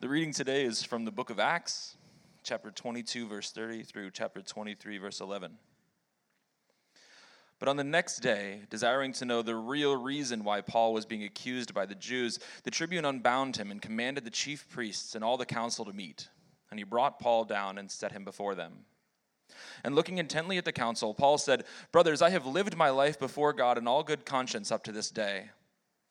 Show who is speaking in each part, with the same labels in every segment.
Speaker 1: The reading today is from the book of Acts, chapter 22, verse 30 through chapter 23, verse 11. But on the next day, desiring to know the real reason why Paul was being accused by the Jews, the tribune unbound him and commanded the chief priests and all the council to meet. And he brought Paul down and set him before them. And looking intently at the council, Paul said, Brothers, I have lived my life before God in all good conscience up to this day.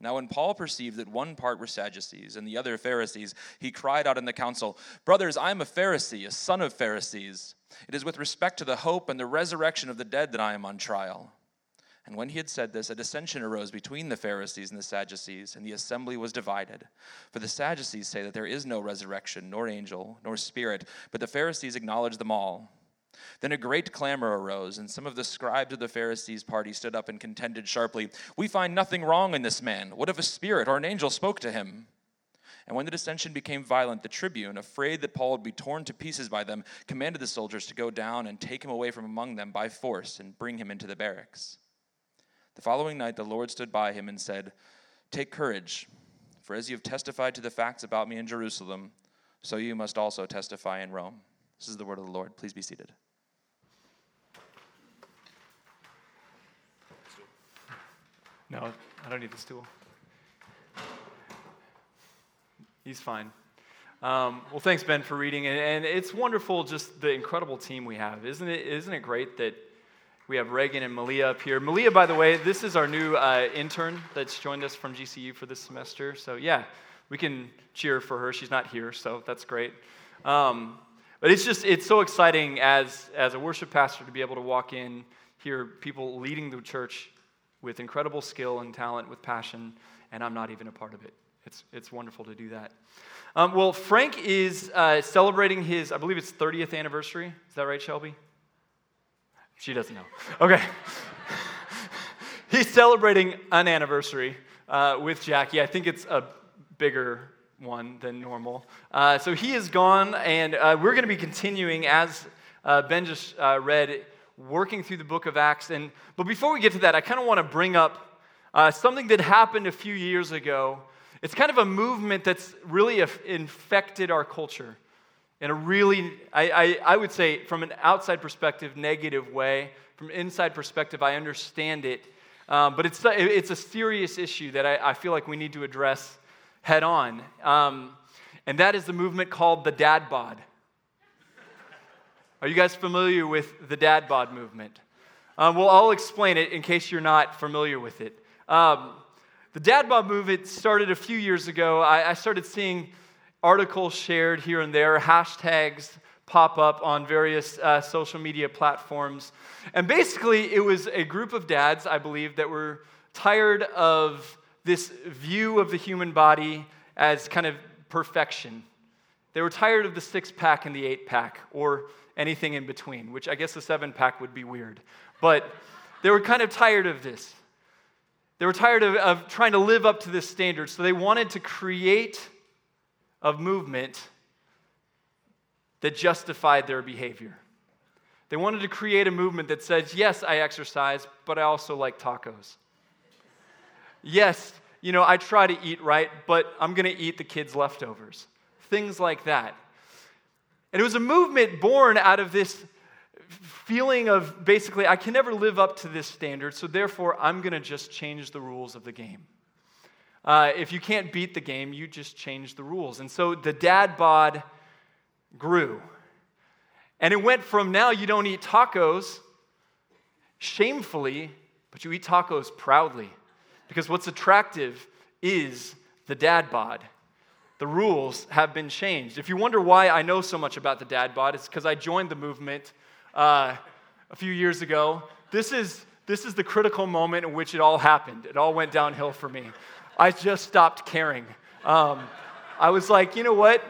Speaker 1: Now, when Paul perceived that one part were Sadducees and the other Pharisees, he cried out in the council, Brothers, I am a Pharisee, a son of Pharisees. It is with respect to the hope and the resurrection of the dead that I am on trial. And when he had said this, a dissension arose between the Pharisees and the Sadducees, and the assembly was divided. For the Sadducees say that there is no resurrection, nor angel, nor spirit, but the Pharisees acknowledge them all. Then a great clamor arose, and some of the scribes of the Pharisees' party stood up and contended sharply We find nothing wrong in this man. What if a spirit or an angel spoke to him? And when the dissension became violent, the tribune, afraid that Paul would be torn to pieces by them, commanded the soldiers to go down and take him away from among them by force and bring him into the barracks. The following night, the Lord stood by him and said, Take courage, for as you have testified to the facts about me in Jerusalem, so you must also testify in Rome. This is the word of the Lord. Please be seated.
Speaker 2: No, I don't need the stool. He's fine. Um, well, thanks, Ben, for reading. And, and, it's wonderful, just the incredible team we have. Isn't it, isn't it great that we have Reagan and Malia up here? Malia, by the way, this is our new uh, intern that's joined us from GCU for this semester. So, yeah, we can cheer for her. She's not here, so that's great. Um, but it's just, it's so exciting as, as a worship pastor to be able to walk in, hear people leading the church with incredible skill and talent, with passion, and I'm not even a part of it. It's, it's wonderful to do that. Um, well, Frank is uh, celebrating his, I believe it's 30th anniversary. Is that right, Shelby? She doesn't know. Okay. He's celebrating an anniversary uh, with Jackie. I think it's a bigger one than normal. Uh, so he is gone, and uh, we're going to be continuing as uh, Ben just uh, read working through the book of Acts. And, but before we get to that, I kind of want to bring up uh, something that happened a few years ago. It's kind of a movement that's really infected our culture in a really, I, I, I would say, from an outside perspective, negative way. From inside perspective, I understand it. Um, but it's, it's a serious issue that I, I, feel like we need to address head on. Um, and that is the movement called the dad bod. Are you guys familiar with the dad bod movement? Um, well, I'll explain it in case you're not familiar with it. Um, the dad bod movement started a few years ago. I, I started seeing articles shared here and there, hashtags pop up on various uh, social media platforms. And basically, it was a group of dads, I believe, that were tired of this view of the human body as kind of perfection. They were tired of the six pack and the eight pack, or anything in between, which I guess the seven pack would be weird. But they were kind of tired of this. They were tired of, of trying to live up to this standard, so they wanted to create a movement that justified their behavior. They wanted to create a movement that says, yes, I exercise, but I also like tacos. Yes, you know, I try to eat right, but I'm going to eat the kids' leftovers. Things like that. And it was a movement born out of this feeling of basically, I can never live up to this standard, so therefore I'm going to just change the rules of the game. Uh, if you can't beat the game, you just change the rules. And so the dad bod grew. And it went from now you don't eat tacos shamefully, but you eat tacos proudly. Because what's attractive is the dad bod the rules have been changed. If you wonder why I know so much about the dad bod, it's because I joined the movement uh, a few years ago. This is, this is the critical moment in which it all happened. It all went downhill for me. I just stopped caring. Um, I was like, you know what?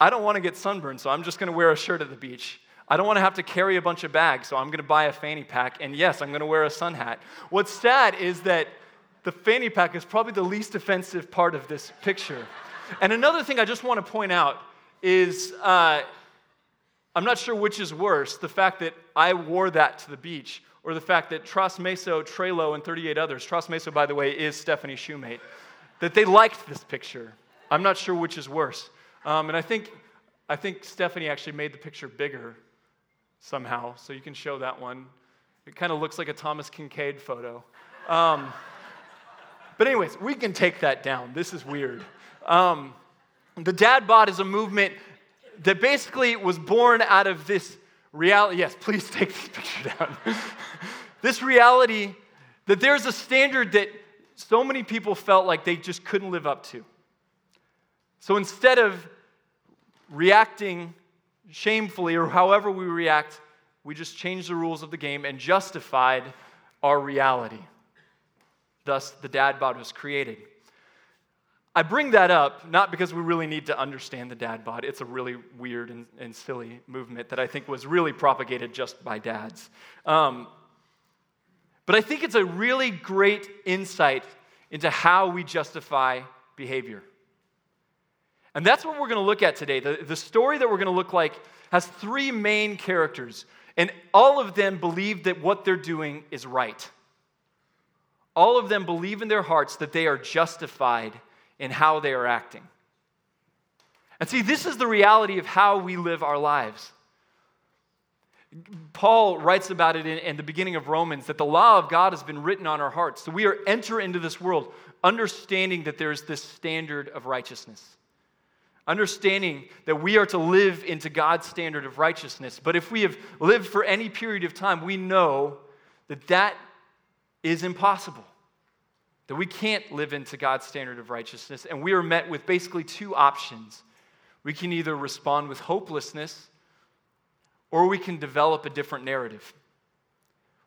Speaker 2: I don't want to get sunburned, so I'm just going to wear a shirt at the beach. I don't want to have to carry a bunch of bags, so I'm going to buy a fanny pack. And yes, I'm going to wear a sun hat. What's sad is that the fanny pack is probably the least offensive part of this picture. and another thing I just want to point out is uh, I'm not sure which is worse the fact that I wore that to the beach or the fact that Tras Meso, Trelo, and 38 others, Tras Meso, by the way, is Stephanie Shoemate, that they liked this picture. I'm not sure which is worse. Um, and I think, I think Stephanie actually made the picture bigger somehow, so you can show that one. It kind of looks like a Thomas Kinkade photo. Um, but, anyways, we can take that down. This is weird. Um, the dad bod is a movement that basically was born out of this reality. Yes, please take this picture down. this reality that there's a standard that so many people felt like they just couldn't live up to. So instead of reacting shamefully or however we react, we just changed the rules of the game and justified our reality. Thus, the dad bod was created. I bring that up not because we really need to understand the dad bod. It's a really weird and, and silly movement that I think was really propagated just by dads. Um, but I think it's a really great insight into how we justify behavior. And that's what we're going to look at today. The, the story that we're going to look like has three main characters, and all of them believe that what they're doing is right. All of them believe in their hearts that they are justified in how they are acting. And see, this is the reality of how we live our lives. Paul writes about it in, in, the beginning of Romans that the law of God has been written on our hearts. So we are enter into this world understanding that there's this standard of righteousness. Understanding that we are to live into God's standard of righteousness. But if we have lived for any period of time, we know that that is impossible that we can't live into God's standard of righteousness, and we are met with basically two options. We can either respond with hopelessness, or we can develop a different narrative.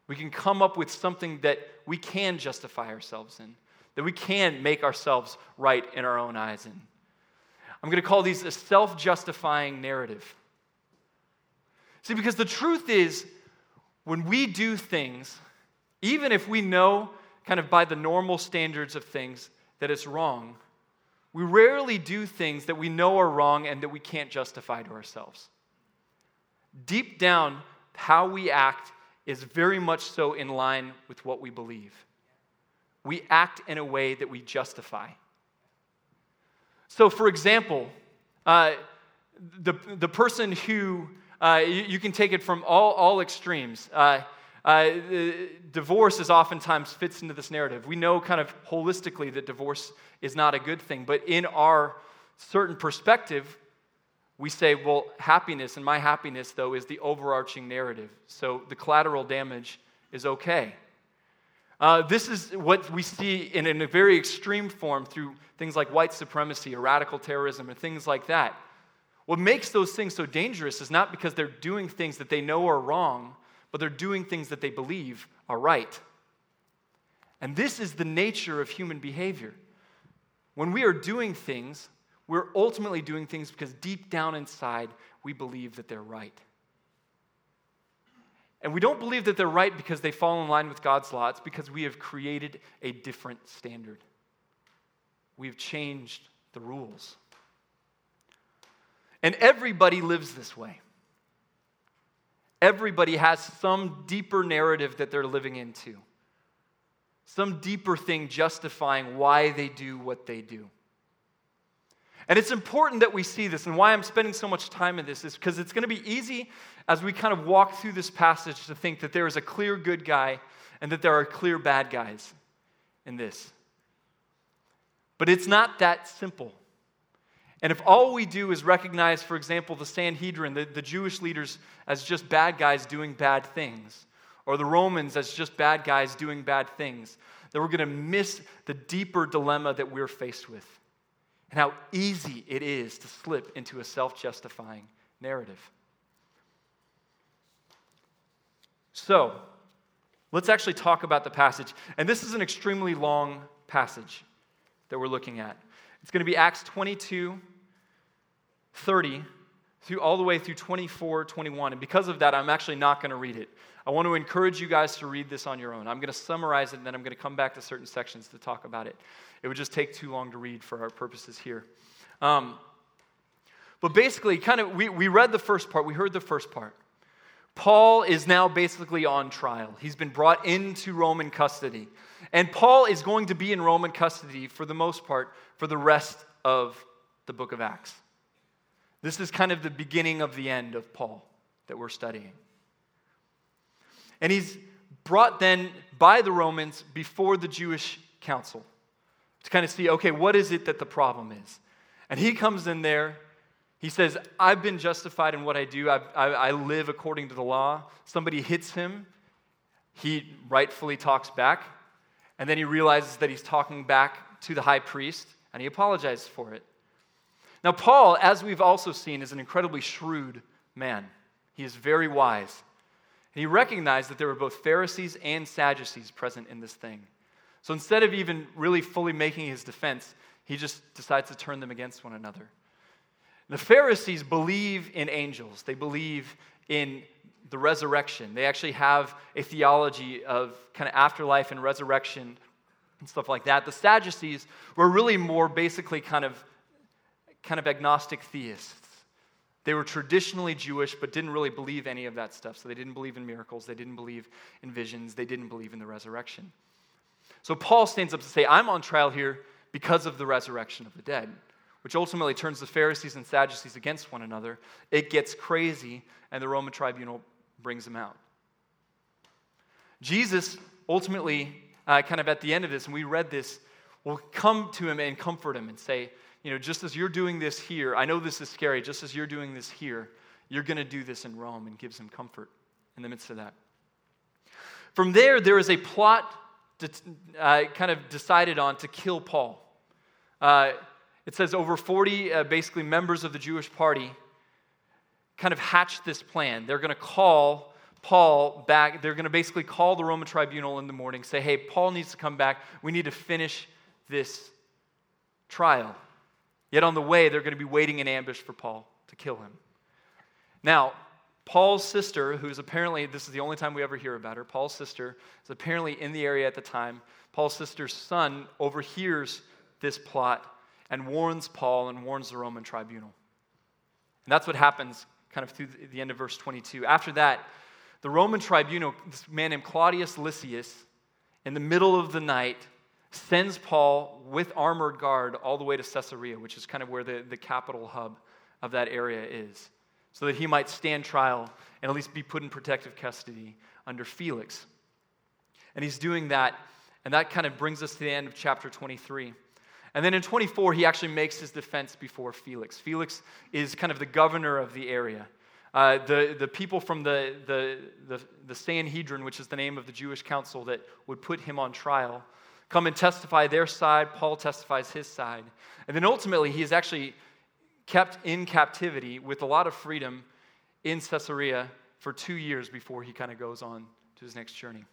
Speaker 2: We can come up with something that we can justify ourselves in, that we can make ourselves right in our own eyes in. I'm going to call these a self justifying narrative. See, because the truth is, when we do things, even if we know kind of by the normal standards of things that it's wrong. We rarely do things that we know are wrong and that we can't justify to ourselves. Deep down, how we act is very much so in line with what we believe. We act in a way that we justify. So, for example, uh, the, the person who, uh, you, you, can take it from all, all extremes. Uh, uh, divorce is oftentimes fits into this narrative. We know kind of holistically that divorce is not a good thing, but in our certain perspective, we say, well, happiness, and my happiness, though, is the overarching narrative. So the collateral damage is okay. Uh, this is what we see in, in a very extreme form through things like white supremacy or radical terrorism and things like that. What makes those things so dangerous is not because they're doing things that they know are wrong, but they're doing things that they believe are right. And this is the nature of human behavior. When we are doing things, we're ultimately doing things because deep down inside, we believe that they're right. And we don't believe that they're right because they fall in line with God's law. It's because we have created a different standard. We've changed the rules. And everybody lives this way. Everybody has some deeper narrative that they're living into, some deeper thing justifying why they do what they do. And it's important that we see this, and why I'm spending so much time in this is because it's going to be easy as we kind of walk through this passage to think that there is a clear good guy and that there are clear bad guys in this. But it's not that simple. And if all we do is recognize, for example, the Sanhedrin, the, the Jewish leaders, as just bad guys doing bad things, or the Romans as just bad guys doing bad things, then we're going to miss the deeper dilemma that we're faced with and how easy it is to slip into a self justifying narrative. So, let's actually talk about the passage. And this is an extremely long passage that we're looking at. It's going to be Acts 22, 30 through all the way through 24, 21. And because of that, I'm actually not going to read it. I want to encourage you guys to read this on your own. I'm going to summarize it and then I'm going to come back to certain sections to talk about it. It would just take too long to read for our purposes here. Um, but basically, kind of, we, we read the first part, we heard the first part. Paul is now basically on trial. He's been brought into Roman custody. And Paul is going to be in Roman custody for the most part for the rest of the book of Acts. This is kind of the beginning of the end of Paul that we're studying. And he's brought then by the Romans before the Jewish council to kind of see okay, what is it that the problem is? And he comes in there. He says, I've been justified in what I do. I, I, I live according to the law. Somebody hits him. He rightfully talks back. And then he realizes that he's talking back to the high priest and he apologizes for it. Now, Paul, as we've also seen, is an incredibly shrewd man. He is very wise. And he recognized that there were both Pharisees and Sadducees present in this thing. So instead of even really fully making his defense, he just decides to turn them against one another. The Pharisees believe in angels, they believe in the resurrection. They actually have a theology of kind of afterlife and resurrection and stuff like that. The Sadducees were really more basically kind of kind of agnostic theists. They were traditionally Jewish, but didn't really believe any of that stuff. So they didn't believe in miracles, they didn't believe in visions, they didn't believe in the resurrection. So Paul stands up to say, I'm on trial here because of the resurrection of the dead, which ultimately turns the Pharisees and Sadducees against one another. It gets crazy, and the Roman tribunal brings them out. Jesus ultimately, uh, kind of at the end of this, and we read this, will come to him and comfort him and say, you know, just as you're doing this here, I know this is scary, just as you're doing this here, you're going to do this in Rome and gives him comfort in the midst of that. From there, there is a plot uh, kind of decided on to kill Paul. Uh, it says over 40 uh, basically members of the Jewish party kind of hatched this plan. They're going to call Paul back. They're going to basically call the Roman tribunal in the morning, say, hey, Paul needs to come back. We need to finish this trial. Yet on the way, they're going to be waiting in ambush for Paul to kill him. Now, Paul's sister, who's apparently, this is the only time we ever hear about her, Paul's sister is apparently in the area at the time. Paul's sister's son overhears this plot and warns Paul and warns the Roman tribunal. And that's what happens kind of through the end of verse 22. After that, the Roman tribunal, this man named Claudius Lysias, in the middle of the night, sends Paul with armored guard all the way to Caesarea, which is kind of where the, the capital hub of that area is, so that he might stand trial and at least be put in protective custody under Felix. And he's doing that, and that kind of brings us to the end of chapter 23. And then in 24, he actually makes his defense before Felix. Felix is kind of the governor of the area. Uh, the, the people from the, the, the, the Sanhedrin, which is the name of the Jewish council that would put him on trial, come and testify their side. Paul testifies his side. And then ultimately, he is actually kept in captivity with a lot of freedom in Caesarea for two years before he kind of goes on to his next journey.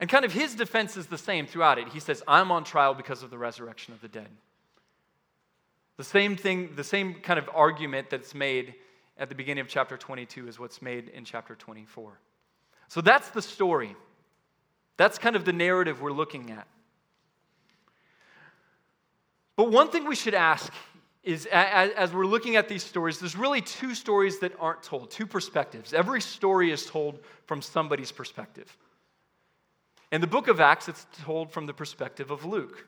Speaker 2: And kind of his defense is the same throughout it. He says, I'm on trial because of the resurrection of the dead. The same thing, the same kind of argument that's made at the beginning of chapter 22 is what's made in chapter 24. So that's the story. That's kind of the narrative we're looking at. But one thing we should ask is as we're looking at these stories, there's really two stories that aren't told, two perspectives. Every story is told from somebody's perspective. In the book of Acts, it's told from the perspective of Luke,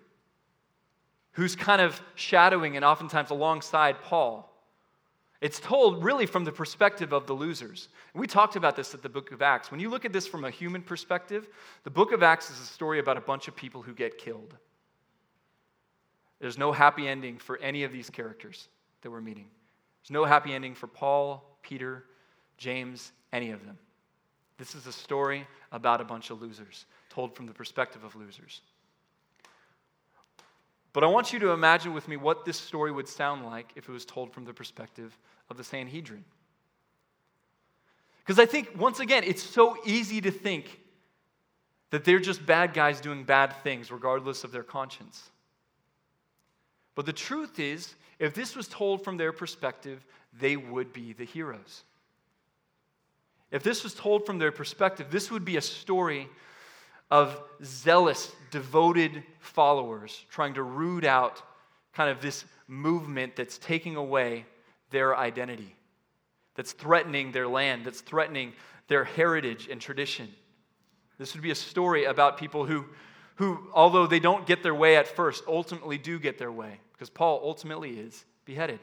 Speaker 2: who's kind of shadowing and oftentimes alongside Paul. It's told really from the perspective of the losers. we talked about this at the book of Acts. When you look at this from a human perspective, the book of Acts is a story about a bunch of people who get killed. There's no happy ending for any of these characters that we're meeting. There's no happy ending for Paul, Peter, James, any of them. This is a story about a bunch of losers, told from the perspective of losers. But I want you to imagine with me what this story would sound like if it was told from the perspective of the Sanhedrin. Because I think, once again, it's so easy to think that they're just bad guys doing bad things regardless of their conscience. But the truth is, if this was told from their perspective, they would be the heroes. If this was told from their perspective, this would be a story of zealous, devoted followers trying to root out kind of this movement that's taking away their identity, that's threatening their land, that's threatening their heritage and tradition. This would be a story about people who, who, although they don't get their way at first, ultimately do get their way, because Paul ultimately is beheaded.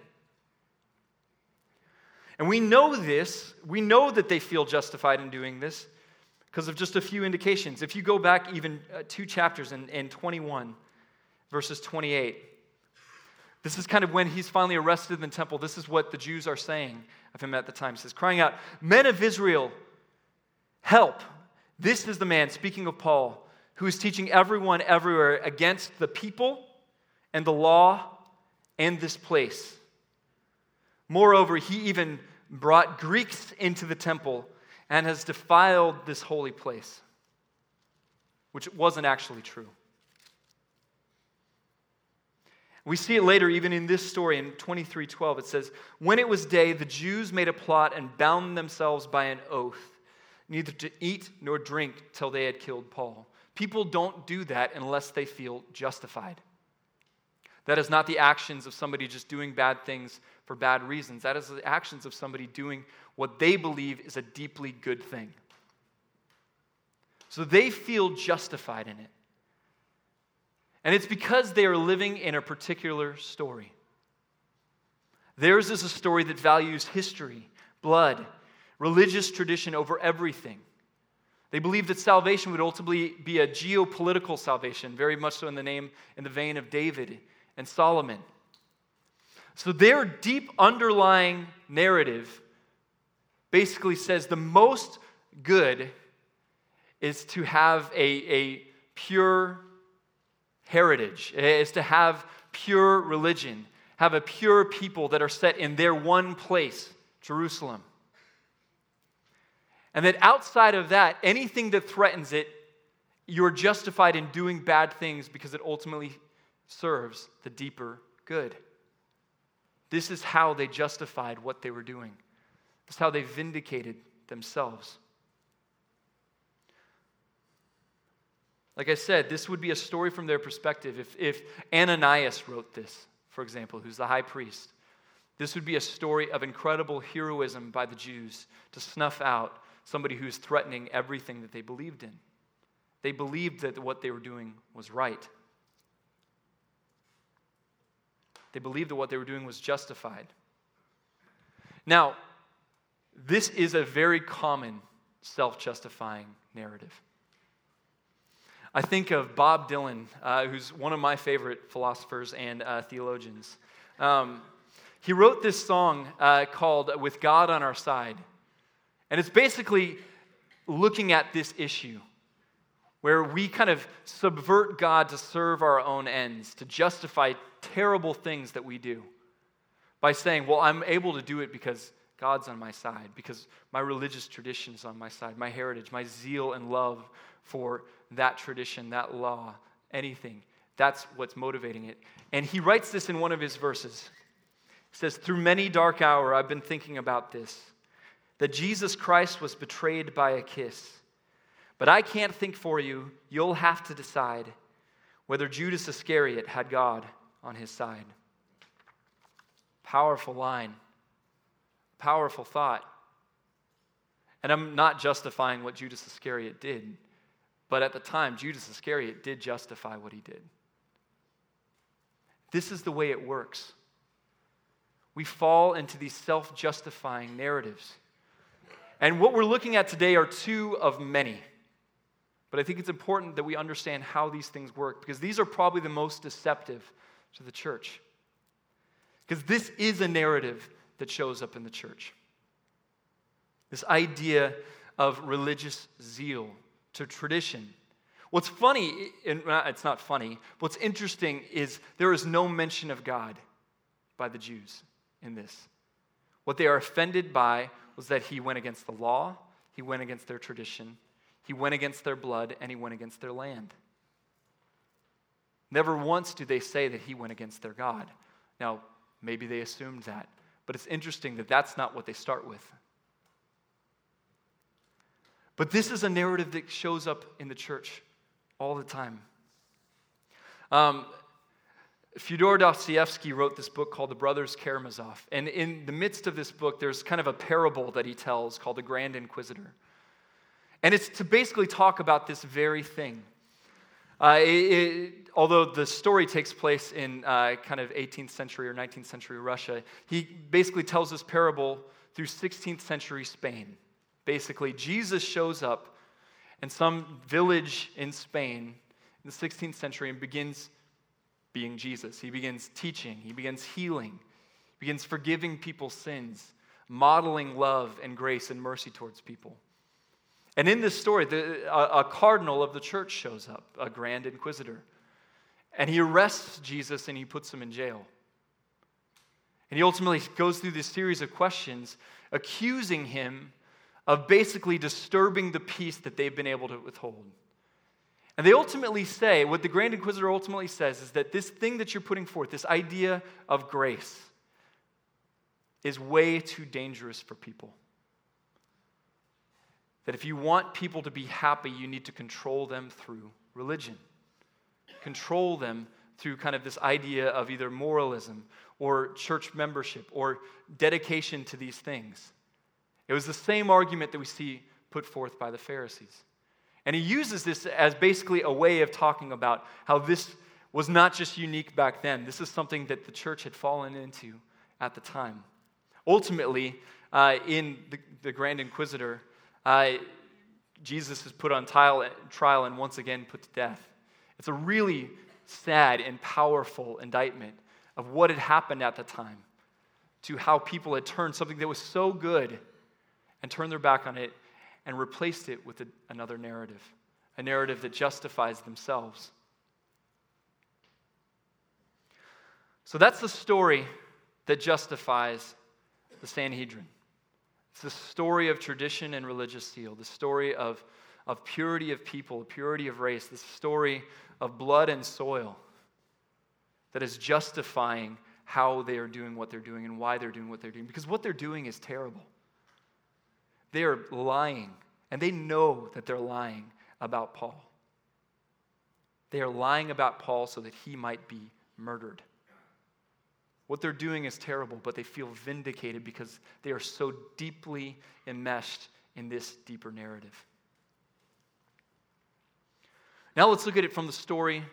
Speaker 2: And we know this, we know that they feel justified in doing this because of just a few indications. If you go back even uh, two chapters in, in 21, verses 28, this is kind of when he's finally arrested in the temple. This is what the Jews are saying of him at the time. He says, crying out, Men of Israel, help. This is the man, speaking of Paul, who is teaching everyone everywhere against the people and the law and this place. Moreover, he even brought Greeks into the temple and has defiled this holy place, which wasn't actually true. We see it later, even in this story in 23:12. It says, When it was day, the Jews made a plot and bound themselves by an oath, neither to eat nor drink till they had killed Paul. People don't do that unless they feel justified. That is not the actions of somebody just doing bad things for bad reasons. That is the actions of somebody doing what they believe is a deeply good thing. So they feel justified in it. And it's because they are living in a particular story. Theirs is a story that values history, blood, religious tradition over everything. They believe that salvation would ultimately be a geopolitical salvation, very much so in the name in the vein of David and Solomon. So their deep underlying narrative basically says the most good is to have a, a pure heritage, is to have pure religion, have a pure people that are set in their one place, Jerusalem. And that outside of that, anything that threatens it, you're justified in doing bad things because it ultimately serves the deeper good. This is how they justified what they were doing. This is how they vindicated themselves. Like I said, this would be a story from their perspective. If, if Ananias wrote this, for example, who's the high priest, this would be a story of incredible heroism by the Jews to snuff out somebody who's threatening everything that they believed in. They believed that what they were doing was right. They believed that what they were doing was justified. Now, this is a very common self justifying narrative. I think of Bob Dylan, uh, who's one of my favorite philosophers and uh, theologians. Um, he wrote this song uh, called With God on Our Side. And it's basically looking at this issue where we kind of subvert God to serve our own ends, to justify terrible things that we do by saying, Well, I'm able to do it because God's on my side, because my religious tradition is on my side, my heritage, my zeal and love for that tradition, that law, anything. That's what's motivating it. And he writes this in one of his verses. He says, Through many dark hour, I've been thinking about this that Jesus Christ was betrayed by a kiss. But I can't think for you. You'll have to decide whether Judas Iscariot had God on his side. Powerful line, powerful thought. And I'm not justifying what Judas Iscariot did, but at the time, Judas Iscariot did justify what he did. This is the way it works. We fall into these self justifying narratives. And what we're looking at today are two of many. But I think it's important that we understand how these things work because these are probably the most deceptive to the church. Because this is a narrative that shows up in the church. This idea of religious zeal to tradition. What's funny, and uh, it's not funny, what's interesting is there is no mention of God by the Jews in this. What they are offended by was that he went against the law, he went against their tradition, he went against their blood, and he went against their land. Never once do they say that he went against their God. Now, maybe they assumed that, but it's interesting that that's not what they start with. But this is a narrative that shows up in the church all the time. Um, Fyodor Dostoevsky wrote this book called The Brothers Karamazov. And in the midst of this book, there's kind of a parable that he tells called The Grand Inquisitor. And it's to basically talk about this very thing. Uh, it, it, although the story takes place in uh, kind of 18th century or 19th century Russia, he basically tells this parable through 16th century Spain. Basically, Jesus shows up in some village in Spain in the 16th century and begins being Jesus. He begins teaching, he begins healing, he begins forgiving people's sins, modeling love and grace and mercy towards people. And in this story, the, a, a cardinal of the church shows up, a grand inquisitor, and he arrests Jesus and he puts him in jail. And he ultimately goes through this series of questions accusing him of basically disturbing the peace that they've been able to withhold. And they ultimately say, what the Grand Inquisitor ultimately says is that this thing that you're putting forth, this idea of grace, is way too dangerous for people. That if you want people to be happy, you need to control them through religion. Control them through kind of this idea of either moralism or church membership or dedication to these things. It was the same argument that we see put forth by the Pharisees. And he uses this as basically a way of talking about how this was not just unique back then. This is something that the church had fallen into at the time. Ultimately, uh, in the, the, Grand Inquisitor, uh, Jesus is put on trial, trial and once again put to death. It's a really sad and powerful indictment of what had happened at the time to how people had turned something that was so good and turned their back on it and replaced it with a, another narrative, a narrative that justifies themselves. So that's the story that justifies the Sanhedrin. It's the story of tradition and religious zeal, the story of, of purity of people, purity of race, the story of blood and soil that is justifying how they are doing what they're doing and why they're doing what they're doing. Because what they're doing is terrible. They are lying, and they know that they're lying about Paul. They are lying about Paul so that he might be murdered. What they're doing is terrible, but they feel vindicated because they are so deeply enmeshed in this deeper narrative. Now let's look at it from the story,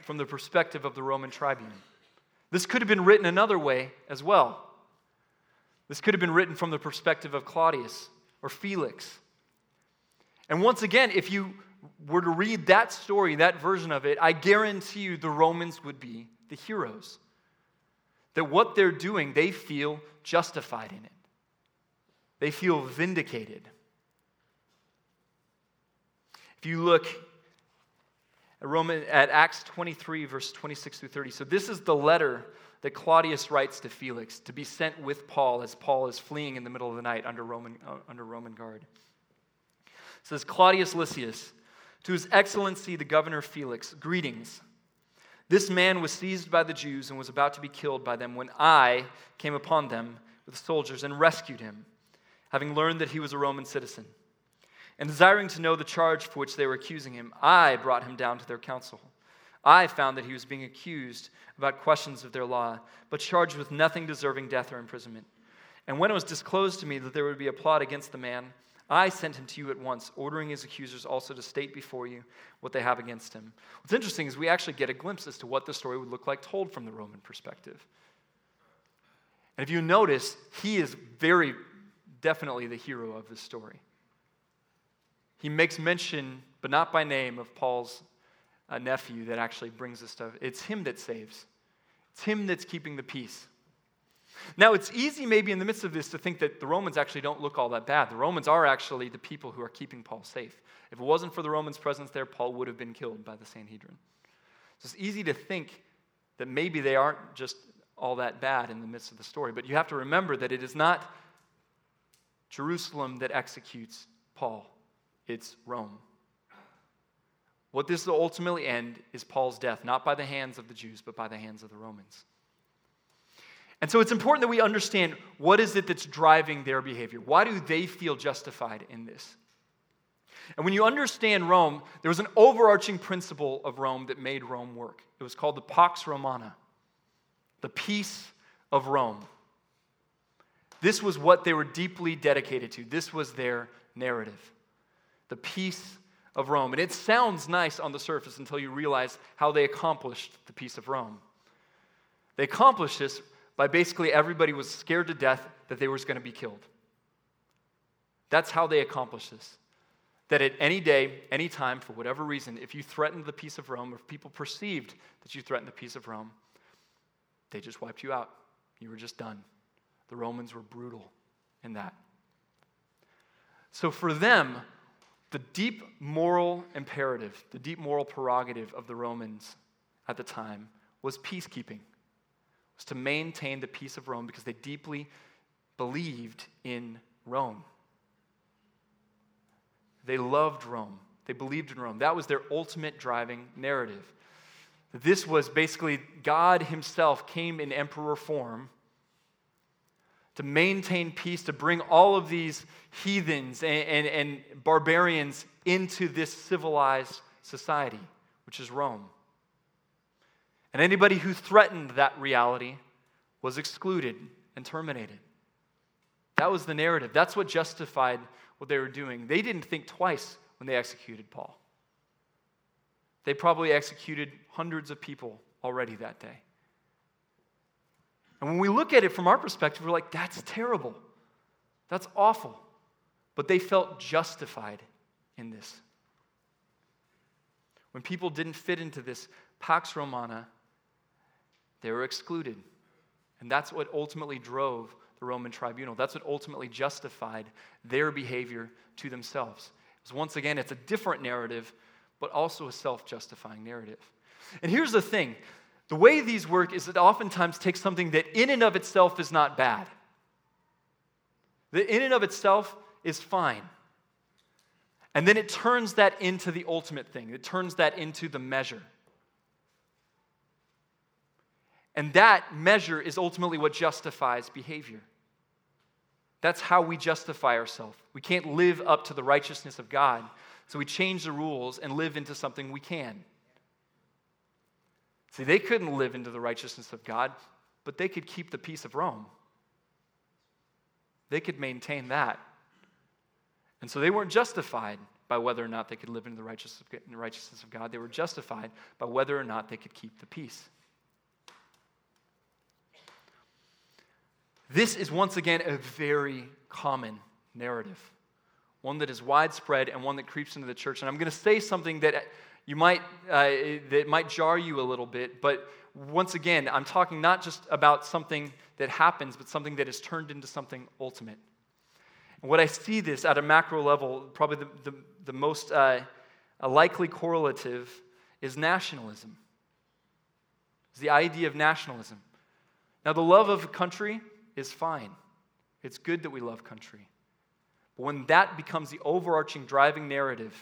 Speaker 2: from the perspective of the Roman tribune. This could have been written another way as well. This could have been written from the perspective of Claudius or Felix. And once again, if you were to read that story, that version of it, I guarantee you the Romans would be the heroes. That what they're doing, they feel justified in it, they feel vindicated. If you look at, Roman, at Acts 23, verse 26 through 30, so this is the letter that Claudius writes to Felix to be sent with Paul as Paul is fleeing in the middle of the night under Roman, uh, under Roman guard. It says, Claudius Lysias, to his excellency the governor Felix, greetings. This man was seized by the Jews and was about to be killed by them when I came upon them with soldiers and rescued him, having learned that he was a Roman citizen. And desiring to know the charge for which they were accusing him, I brought him down to their council. I found that he was being accused about questions of their law, but charged with nothing deserving death or imprisonment. And when it was disclosed to me that there would be a plot against the man, I sent him to you at once, ordering his accusers also to state before you what they have against him. What's interesting is we actually get a glimpse as to what the story would look like told from the Roman perspective. And if you notice, he is very definitely the hero of this story. He makes mention, but not by name, of Paul's a nephew that actually brings this stuff. It's him that saves, it's him that's keeping the peace. Now, it's easy, maybe in the midst of this, to think that the Romans actually don't look all that bad. The Romans are actually the people who are keeping Paul safe. If it wasn't for the Romans' presence there, Paul would have been killed by the Sanhedrin. So it's easy to think that maybe they aren't just all that bad in the midst of the story. But you have to remember that it is not Jerusalem that executes Paul, it's Rome. What this will ultimately end is Paul's death, not by the hands of the Jews, but by the hands of the Romans. And so it's important that we understand what is it that's driving their behavior? Why do they feel justified in this? And when you understand Rome, there was an overarching principle of Rome that made Rome work. It was called the Pax Romana, the peace of Rome. This was what they were deeply dedicated to. This was their narrative. The peace of Rome. And it sounds nice on the surface until you realize how they accomplished the peace of Rome. They accomplished this by basically everybody was scared to death that they were going to be killed. That's how they accomplished this. That at any day, any time, for whatever reason, if you threatened the peace of Rome, or if people perceived that you threatened the peace of Rome, they just wiped you out. You were just done. The Romans were brutal in that. So for them, the deep moral imperative, the deep moral prerogative of the Romans at the time was peacekeeping, was to maintain the peace of Rome because they deeply believed in Rome. They loved Rome. They believed in Rome. That was their ultimate driving narrative. This was basically God Himself came in emperor form to maintain peace, to bring all of these heathens and, and, and, barbarians into this civilized society, which is Rome. And anybody who threatened that reality was excluded and terminated. That was the narrative. That's what justified what they were doing. They didn't think twice when they executed Paul. They probably executed hundreds of people already that day. And when we look at it from our perspective, we're like, that's terrible. That's awful. But they felt justified in this. When people didn't fit into this Pax Romana, they were excluded. And that's what ultimately drove the Roman tribunal. That's what ultimately justified their behavior to themselves. Because once again, it's a different narrative, but also a self justifying narrative. And here's the thing the way these work is it oftentimes takes something that in and of itself is not bad. That in and of itself is fine. And then it turns that into the ultimate thing. It turns that into the measure. And that measure is ultimately what justifies behavior. That's how we justify ourselves. We can't live up to the righteousness of God, so we change the rules and live into something we can. See, they couldn't live into the righteousness of God, but they could keep the peace of Rome. They could maintain that. And so they weren't justified by whether or not they could live into the righteousness of God. They were justified by whether or not they could keep the peace. This is once again a very common narrative, one that is widespread and one that creeps into the church. And I'm going to say something that you might, uh, that might jar you a little bit, but once again, I'm talking not just about something that happens, but something that is turned into something ultimate. And what I see this at a macro level, probably the, the, the most uh, likely correlative is nationalism. It's the idea of nationalism. Now, the love of country is fine. It's good that we love country. But when that becomes the overarching driving narrative,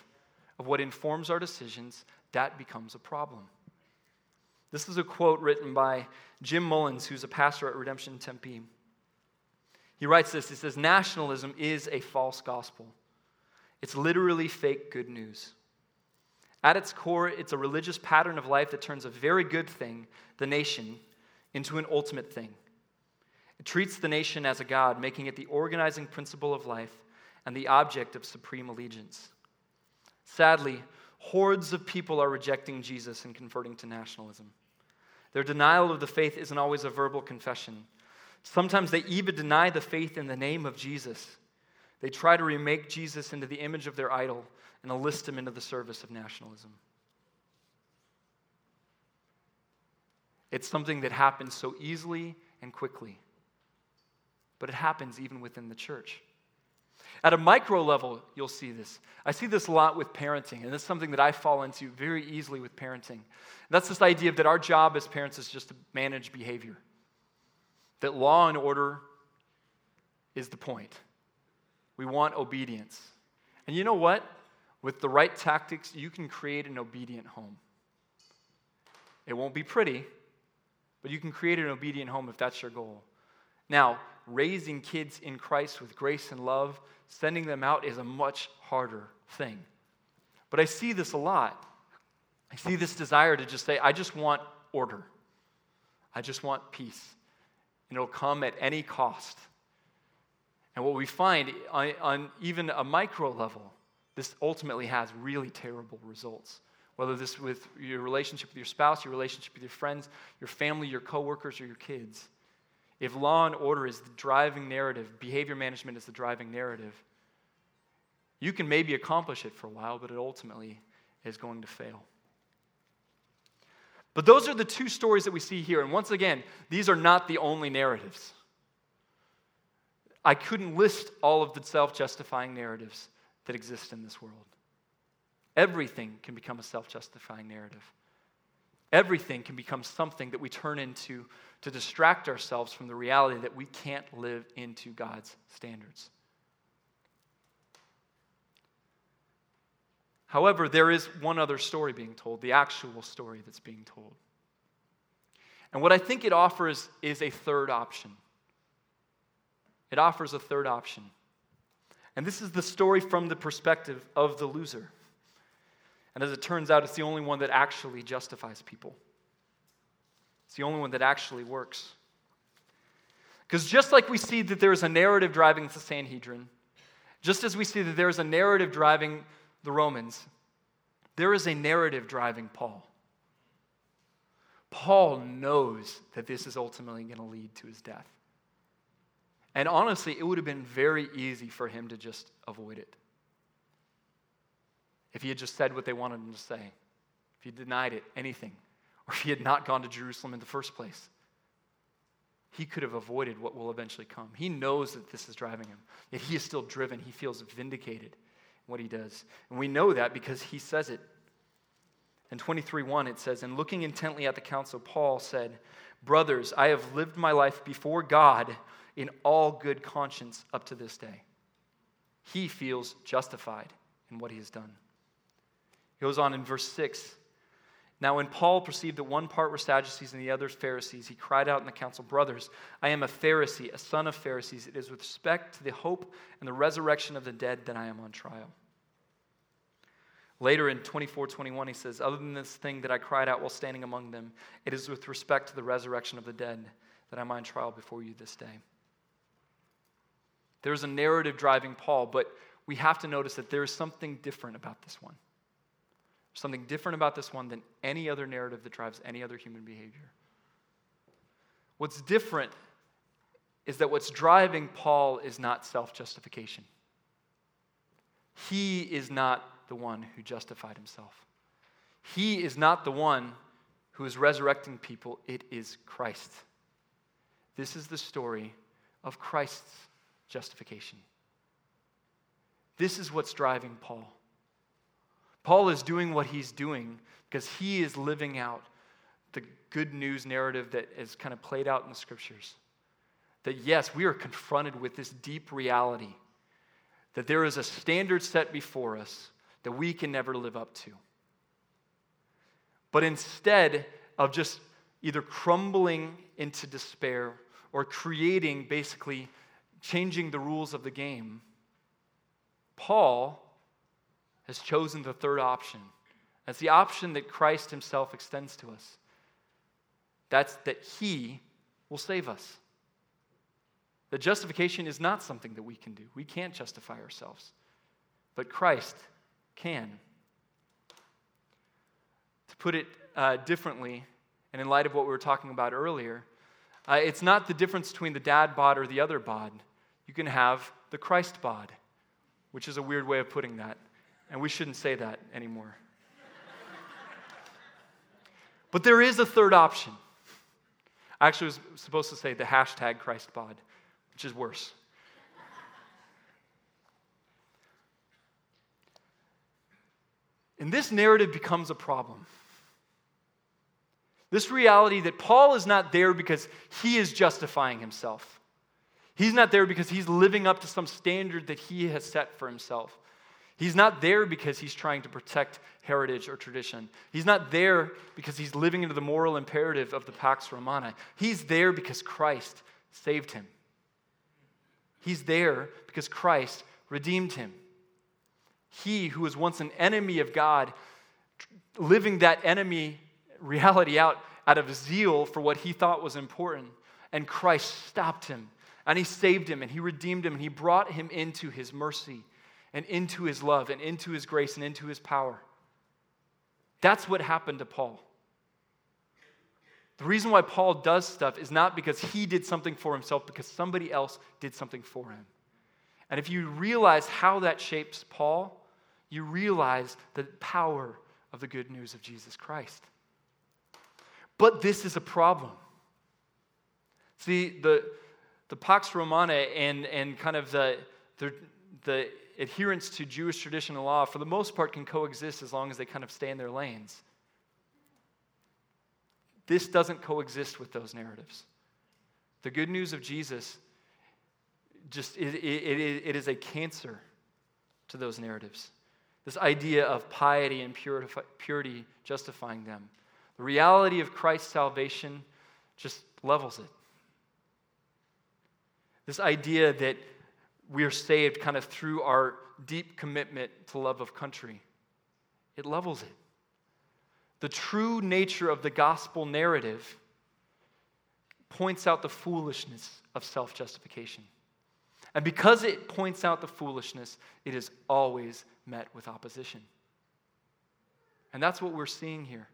Speaker 2: of what informs our decisions, that becomes a problem. This is a quote written by Jim Mullins, who's a pastor at Redemption Tempe. He writes this He says, Nationalism is a false gospel. It's literally fake good news. At its core, it's a religious pattern of life that turns a very good thing, the nation, into an ultimate thing. It treats the nation as a God, making it the organizing principle of life and the object of supreme allegiance. Sadly, hordes of people are rejecting Jesus and converting to nationalism. Their denial of the faith isn't always a verbal confession. Sometimes they even deny the faith in the name of Jesus. They try to remake Jesus into the image of their idol and enlist him into the service of nationalism. It's something that happens so easily and quickly, but it happens even within the church. At a micro level, you'll see this. I see this a lot with parenting, and it's something that I fall into very easily with parenting. That's this idea that our job as parents is just to manage behavior, that law and order is the point. We want obedience. And you know what? with the right tactics, you can create an obedient home. It won't be pretty, but you can create an obedient home if that's your goal. Now, raising kids in Christ with grace and love, sending them out is a much harder thing. But I see this a lot. I see this desire to just say, I just want order. I just want peace. And it'll come at any cost. And what we find on, on even a micro level, this ultimately has really terrible results. Whether this with your relationship with your spouse, your relationship with your friends, your family, your coworkers, or your kids. If law and order is the driving narrative, behavior management is the driving narrative, you can maybe accomplish it for a while, but it ultimately is going to fail. But those are the two stories that we see here. And once again, these are not the only narratives. I couldn't list all of the self justifying narratives that exist in this world. Everything can become a self justifying narrative. Everything can become something that we turn into to distract ourselves from the reality that we can't live into God's standards. However, there is one other story being told, the actual story that's being told. And what I think it offers is a third option. It offers a third option. And this is the story from the perspective of the loser. And as it turns out, it's the only one that actually justifies people. It's the only one that actually works. Because just like we see that there's a narrative driving the Sanhedrin, just as we see that there's a narrative driving the Romans, there is a narrative driving Paul. Paul knows that this is ultimately going to lead to his death. And honestly, it would have been very easy for him to just avoid it. If he had just said what they wanted him to say, if he denied it, anything, or if he had not gone to Jerusalem in the first place, he could have avoided what will eventually come. He knows that this is driving him, yet he is still driven. He feels vindicated in what he does. And we know that because he says it. In 23:1 it says, "And looking intently at the council, Paul said, "Brothers, I have lived my life before God in all good conscience up to this day." He feels justified in what he has done. He goes on in verse 6 Now, when Paul perceived that one part were Sadducees and the others Pharisees, he cried out in the council, Brothers, I am a Pharisee, a son of Pharisees. It is with respect to the hope and the resurrection of the dead that I am on trial. Later in 24 21, he says, Other than this thing that I cried out while standing among them, it is with respect to the resurrection of the dead that I'm on trial before you this day. There's a narrative driving Paul, but we have to notice that there is something different about this one. Something different about this one than any other narrative that drives any other human behavior. What's different is that what's driving Paul is not self justification. He is not the one who justified himself. He is not the one who is resurrecting people, it is Christ. This is the story of Christ's justification. This is what's driving Paul. Paul is doing what he's doing because he is living out the good news narrative that is kind of played out in the scriptures. That yes, we are confronted with this deep reality that there is a standard set before us that we can never live up to. But instead of just either crumbling into despair or creating, basically, changing the rules of the game, Paul has chosen the third option. That's the option that Christ himself extends to us. That's that he will save us. That justification is not something that we can do. We can't justify ourselves. But Christ can. To put it uh, differently, and in light of what we were talking about earlier, uh, it's not the difference between the dad bod or the other bod. You can have the Christ bod, which is a weird way of putting that, and we shouldn't say that anymore. but there is a third option. I actually was supposed to say the hashtag Christ bod, which is worse. And this narrative becomes a problem. This reality that Paul is not there because he is justifying himself. He's not there because he's living up to some standard that he has set for himself. He's not there because he's trying to protect heritage or tradition. He's not there because he's living into the moral imperative of the Pax Romana. He's there because Christ saved him. He's there because Christ redeemed him. He who was once an enemy of God, living that enemy reality out out of zeal for what he thought was important. And Christ stopped him and he saved him and he redeemed him and he brought him into his mercy and into his love and into his grace and into his power. That's what happened to Paul. The reason why Paul does stuff is not because he did something for himself, because somebody else did something for him. And if you realize how that shapes Paul, you realize the power of the good news of Jesus Christ. But this is a problem. See, the, the Pax Romana and, and kind of the, the, the adherence to Jewish tradition and law, for the most part, can coexist as long as they kind of stay in their lanes. This doesn't coexist with those narratives. The good news of Jesus just it, it, it is a cancer to those narratives. This idea of piety and purity justifying them. The reality of Christ's salvation just levels it. This idea that we are saved kind of through our deep commitment to love of country. It levels it. The true nature of the gospel narrative points out the foolishness of self justification. And because it points out the foolishness, it is always met with opposition. And that's what we're seeing here.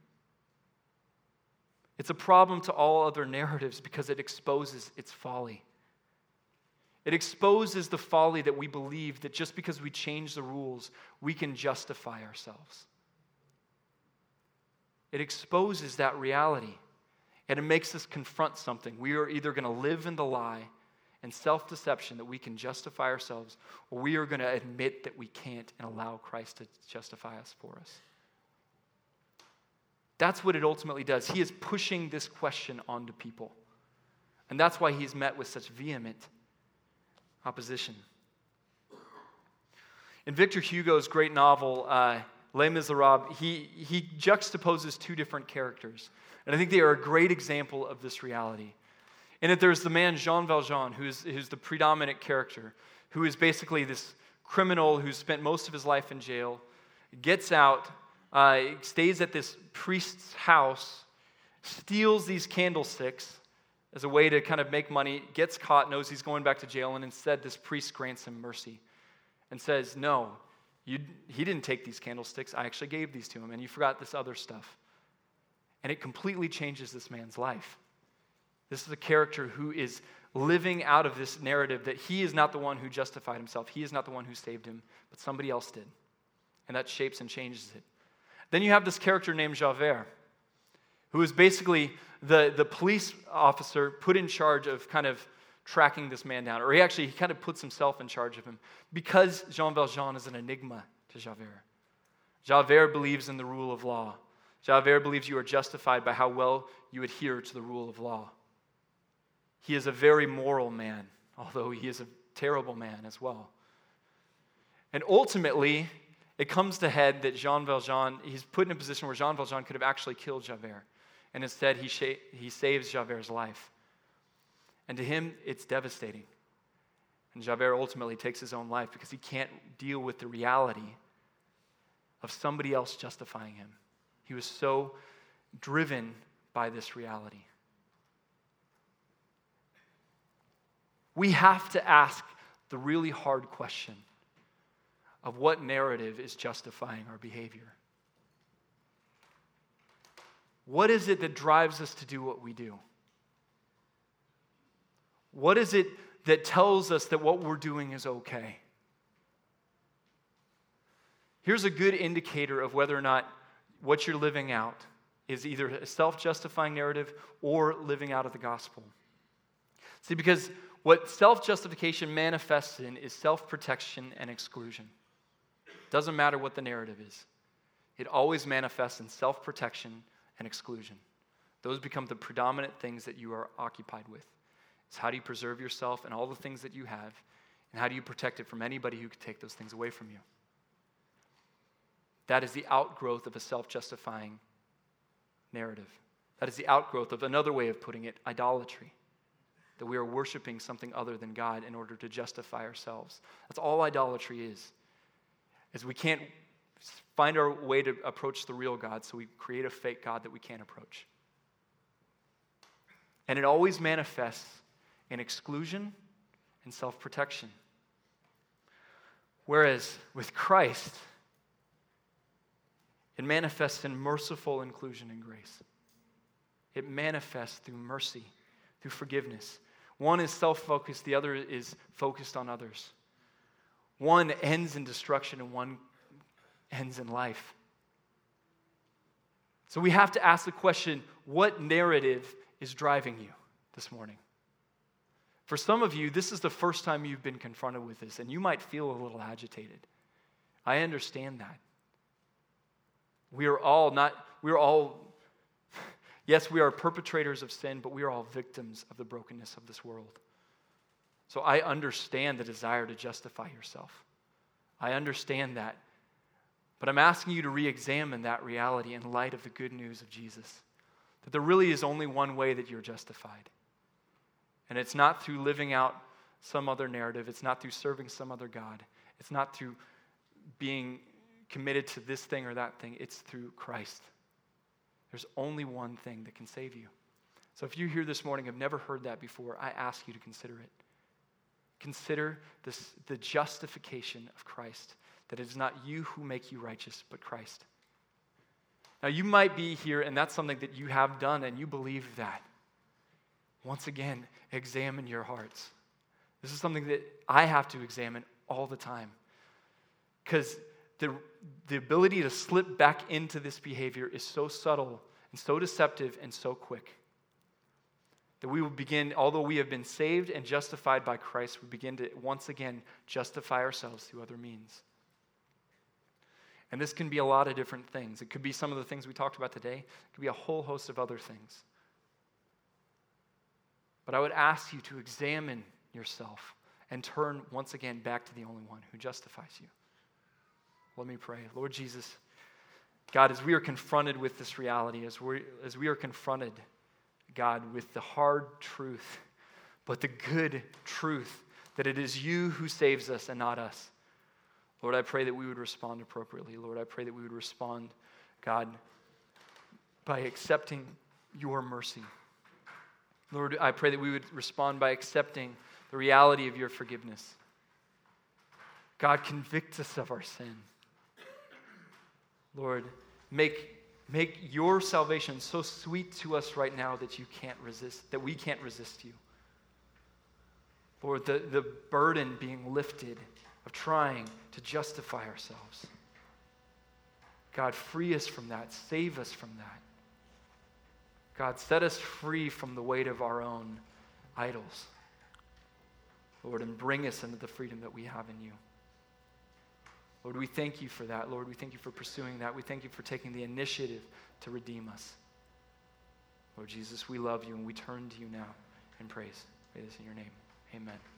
Speaker 2: It's a problem to all other narratives because it exposes its folly. It exposes the folly that we believe that just because we change the rules, we can justify ourselves. It exposes that reality and it makes us confront something. We are either going to live in the lie and self deception that we can justify ourselves, or we are going to admit that we can't and allow Christ to justify us for us. That's what it ultimately does. He is pushing this question onto people. And that's why he's met with such vehement opposition. In Victor Hugo's great novel, uh, Les Miserables, he, he juxtaposes two different characters. And I think they are a great example of this reality. In it, there's the man Jean Valjean, who's, who's the predominant character, who is basically this criminal who's spent most of his life in jail, gets out, uh, stays at this priest's house, steals these candlesticks, as a way to kind of make money, gets caught, knows he's going back to jail, and instead this priest grants him mercy and says, No, you, he didn't take these candlesticks. I actually gave these to him, and you forgot this other stuff. And it completely changes this man's life. This is a character who is living out of this narrative that he is not the one who justified himself, he is not the one who saved him, but somebody else did. And that shapes and changes it. Then you have this character named Javert, who is basically the, the police officer put in charge of kind of tracking this man down. Or he actually he kind of puts himself in charge of him because Jean Valjean is an enigma to Javert. Javert believes in the rule of law. Javert believes you are justified by how well you adhere to the rule of law. He is a very moral man, although he is a terrible man as well. And ultimately, it comes to head that Jean Valjean, he's put in a position where Jean Valjean could have actually killed Javert and instead he, sh- he saves Javert's life. And to him, it's devastating. And Javert ultimately takes his own life because he can't deal with the reality of somebody else justifying him. He was so driven by this reality. We have to ask the really hard question of what narrative is justifying our behavior. What is it that drives us to do what we do? What is it that tells us that what we're doing is okay? Here's a good indicator of whether or not what you're living out is either a self justifying narrative or living out of the gospel. See, because what self justification manifests in is self protection and exclusion. Doesn't matter what the narrative is, it always manifests in self protection and exclusion. Those become the predominant things that you are occupied with. It's how do you preserve yourself and all the things that you have, and how do you protect it from anybody who could take those things away from you? That is the outgrowth of a self justifying narrative. That is the outgrowth of another way of putting it idolatry. That we are worshiping something other than God in order to justify ourselves. That's all idolatry is. Is we can't find our way to approach the real God, so we create a fake God that we can't approach. And it always manifests in exclusion and self protection. Whereas with Christ, it manifests in merciful inclusion and grace. It manifests through mercy, through forgiveness. One is self focused, the other is focused on others. One ends in destruction, and one ends in life. So we have to ask the question what narrative is driving you this morning? For some of you, this is the first time you've been confronted with this, and you might feel a little agitated. I understand that. We are all not, we are all, yes, we are perpetrators of sin, but we are all victims of the brokenness of this world. So I understand the desire to justify yourself. I understand that. But I'm asking you to re examine that reality in light of the good news of Jesus. That there really is only one way that you're justified. And it's not through living out some other narrative, it's not through serving some other God, it's not through being committed to this thing or that thing, it's through Christ. There's only one thing that can save you. So if you here this morning have never heard that before, I ask you to consider it. Consider this, the justification of Christ, that it is not you who make you righteous, but Christ. Now, you might be here, and that's something that you have done, and you believe that. Once again, examine your hearts. This is something that I have to examine all the time. Because the, the ability to slip back into this behavior is so subtle and so deceptive and so quick that we will begin, although we have been saved and justified by Christ, we begin to once again justify ourselves through other means. And this can be a lot of different things. It could be some of the things we talked about today, it could be a whole host of other things. But I would ask you to examine yourself and turn once again back to the only one who justifies you. Let me pray. Lord Jesus, God, as we are confronted with this reality, as, we as we are confronted, God, with the hard truth, but the good truth that it is you who saves us and not us. Lord, I pray that we would respond appropriately. Lord, I pray that we would respond, God, by accepting your mercy. Lord, I pray that we would respond by accepting the reality of your forgiveness. God, convict us of our sin. Lord, make, make your salvation so sweet to us right now that you can't resist, that we can't resist you. Lord, the, the burden being lifted of trying to justify ourselves. God, free us from that. Save us from that. God, set us free from the weight of our own idols. Lord, and bring us into the freedom that we have in you. Lord, we thank you for that. Lord, we thank you for pursuing that. We thank you for taking the initiative to redeem us. Lord Jesus, we love you and we turn to you now in praise. Pray this in your name. Amen.